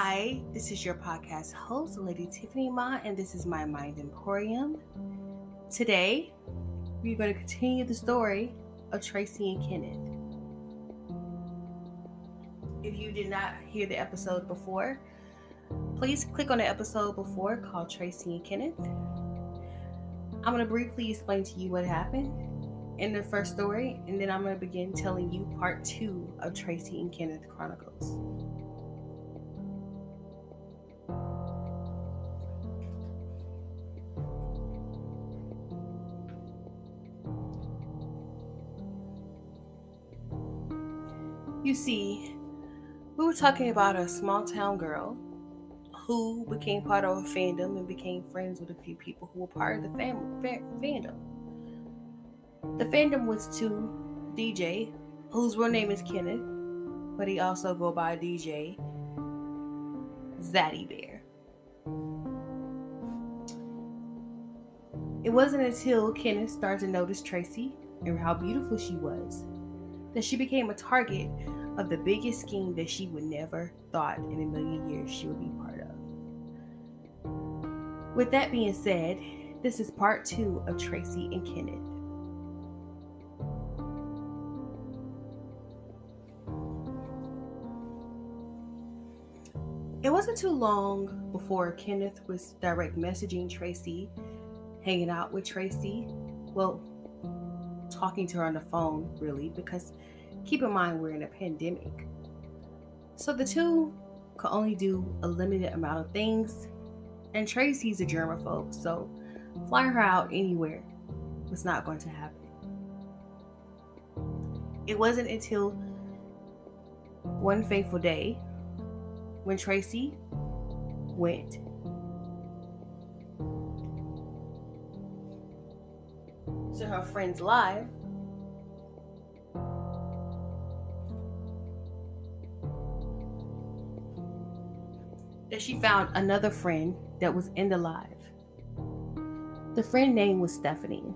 Hi, this is your podcast host, Lady Tiffany Ma, and this is my Mind Emporium. Today, we're going to continue the story of Tracy and Kenneth. If you did not hear the episode before, please click on the episode before called Tracy and Kenneth. I'm going to briefly explain to you what happened in the first story, and then I'm going to begin telling you part two of Tracy and Kenneth Chronicles. You see, we were talking about a small town girl who became part of a fandom and became friends with a few people who were part of the fam- fa- fandom. The fandom was to DJ, whose real name is Kenneth, but he also go by DJ Zaddy Bear. It wasn't until Kenneth started to notice Tracy and how beautiful she was that she became a target of the biggest scheme that she would never thought in a million years she would be part of. With that being said, this is part two of Tracy and Kenneth. It wasn't too long before Kenneth was direct messaging Tracy, hanging out with Tracy. Well, talking to her on the phone, really, because keep in mind we're in a pandemic. So the two could only do a limited amount of things. And Tracy's a germaphobe, so flying her out anywhere was not going to happen. It wasn't until one fateful day when Tracy went to her friend's live that she found another friend that was in the live. The friend name was Stephanie.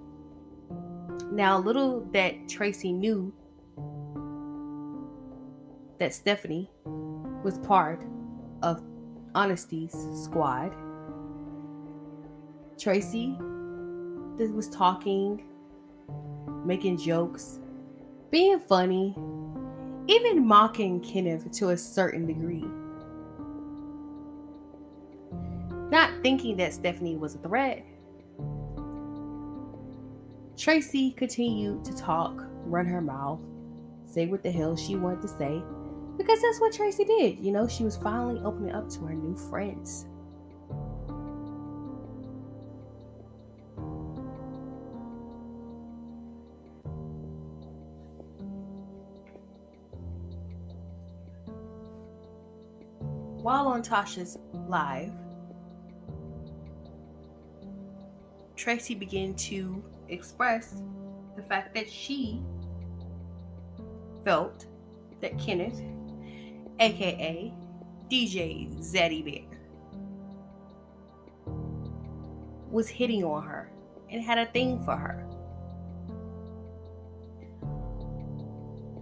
Now, little that Tracy knew that Stephanie was part of Honesty's squad. Tracy was talking, making jokes, being funny, even mocking Kenneth to a certain degree. Not thinking that Stephanie was a threat. Tracy continued to talk, run her mouth, say what the hell she wanted to say, because that's what Tracy did. You know, she was finally opening up to her new friends. While on Tasha's live, Tracy began to express the fact that she felt that Kenneth, aka DJ Zaddy Bear, was hitting on her and had a thing for her.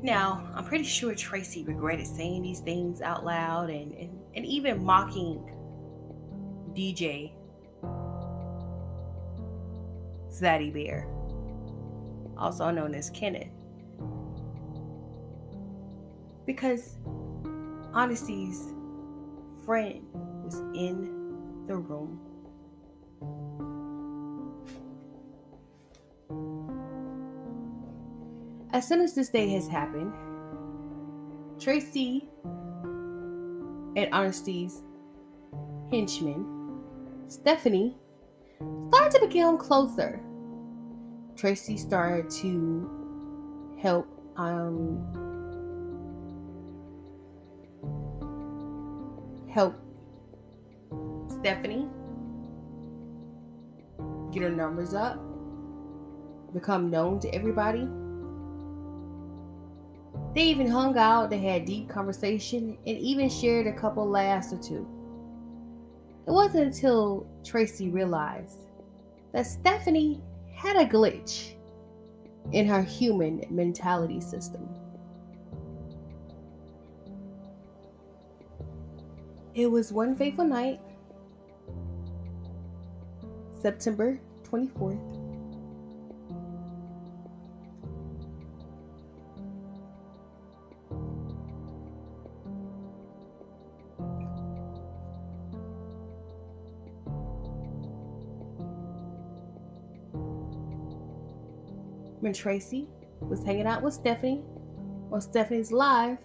Now, I'm pretty sure Tracy regretted saying these things out loud and, and, and even mocking DJ Zaddy Bear, also known as Kenneth. Because Honesty's friend was in the room. As soon as this day has happened, Tracy and Honesty's henchman, Stephanie, started to become closer. Tracy started to help um help Stephanie get her numbers up, become known to everybody. They even hung out, they had deep conversation, and even shared a couple laughs or two. It wasn't until Tracy realized that Stephanie had a glitch in her human mentality system. It was one fateful night, September 24th. When Tracy was hanging out with Stephanie on Stephanie's live,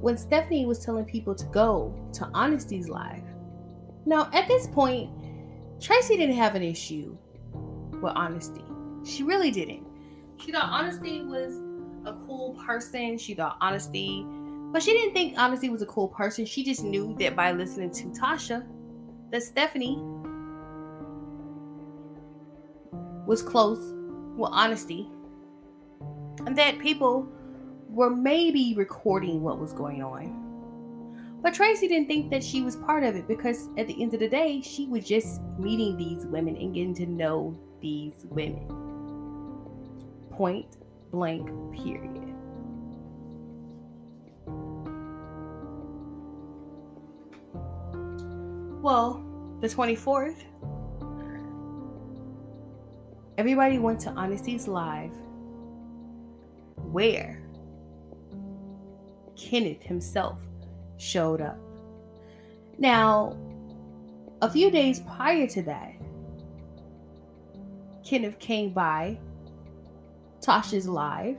when Stephanie was telling people to go to Honesty's live. Now, at this point, Tracy didn't have an issue with Honesty. She really didn't. She thought Honesty was a cool person. She thought Honesty, but she didn't think Honesty was a cool person. She just knew that by listening to Tasha, that Stephanie was close with Honesty, and that people were maybe recording what was going on. But Tracy didn't think that she was part of it because at the end of the day, she was just meeting these women and getting to know these women. Point blank, period. Well, the 24th, everybody went to Honesty's Live where Kenneth himself showed up. Now, a few days prior to that, Kenneth came by Tasha's live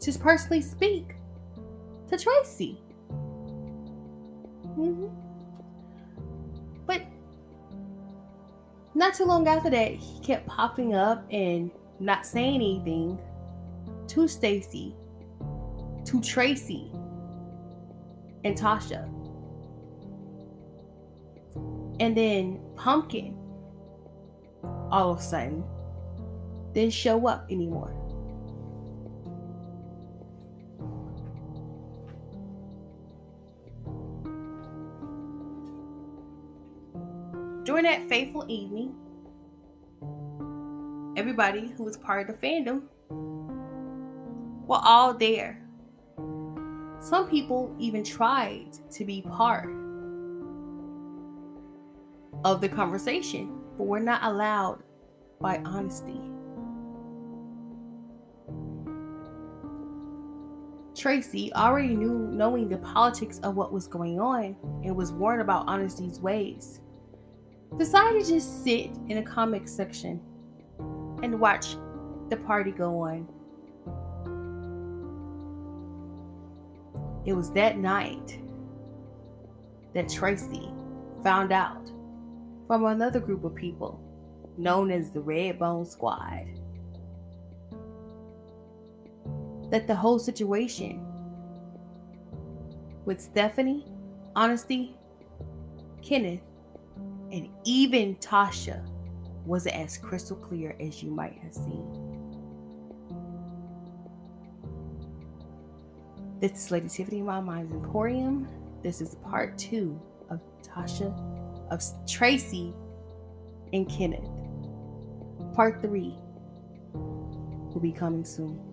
to personally speak to Tracy. Mm-hmm. Not too long after that, he kept popping up and not saying anything to Stacy, to Tracy, and Tasha. And then Pumpkin, all of a sudden, didn't show up anymore. During that fateful evening, everybody who was part of the fandom were all there. Some people even tried to be part of the conversation, but were not allowed by honesty. Tracy, already knew knowing the politics of what was going on and was warned about Honesty's ways, decided to just sit in a comic section and watch the party go on. It was that night that Tracy found out from another group of people known as the Redbone Squad that the whole situation with Stephanie, Honesty, Kenneth, and mm. even Tasha wasn't as crystal clear as you might have seen. This is Lady Tiffany, My Mind's Emporium. This is part two of Tasha, of Tracy, and Kenneth. Part three will be coming soon.